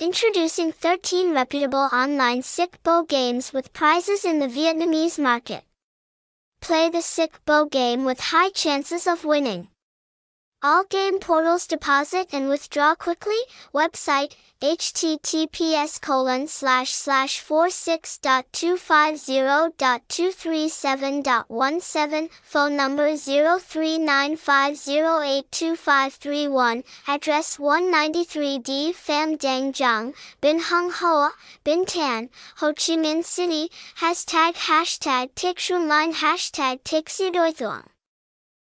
Introducing 13 reputable online sic bo games with prizes in the Vietnamese market. Play the sic bo game with high chances of winning. All game portals deposit and withdraw quickly. Website https colon slash slash 46.250.237.17 phone number 0395082531 address 193d Pham Dang Giang Binh Hung Hoa Binh Tan Ho Chi Minh City. Hashtag hashtag Tik Line hashtag Tik Thuong